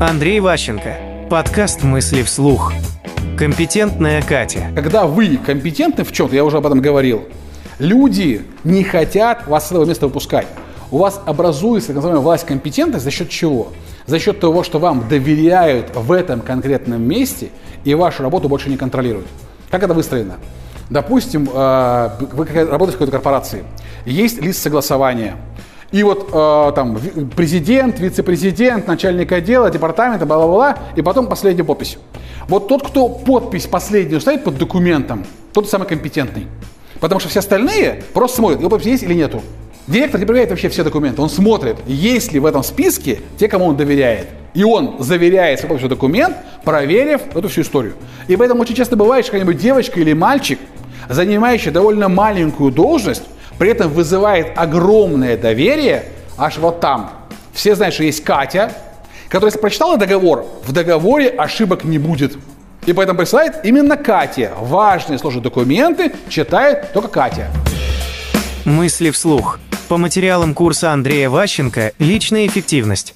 Андрей Ващенко. Подкаст «Мысли вслух». Компетентная Катя. Когда вы компетентны в чем-то, я уже об этом говорил, люди не хотят вас с этого места выпускать. У вас образуется так называемая власть компетентность за счет чего? За счет того, что вам доверяют в этом конкретном месте и вашу работу больше не контролируют. Как это выстроено? Допустим, э, вы работаете в какой-то корпорации, есть лист согласования, и вот э, там президент, вице-президент, начальник отдела, департамента, бла-бла-бла, и потом последняя подпись. Вот тот, кто подпись последнюю ставит под документом, тот самый компетентный. Потому что все остальные просто смотрят, его подпись есть или нету. Директор не проверяет вообще все документы. Он смотрит, есть ли в этом списке те, кому он доверяет. И он заверяет свой помощью документ, проверив эту всю историю. И поэтому очень часто бывает, что какая-нибудь девочка или мальчик, занимающий довольно маленькую должность, при этом вызывает огромное доверие аж вот там. Все знают, что есть Катя, которая, прочитала договор, в договоре ошибок не будет. И поэтому присылает именно Катя. Важные сложные документы читает только Катя. Мысли вслух. По материалам курса Андрея Ващенко «Личная эффективность».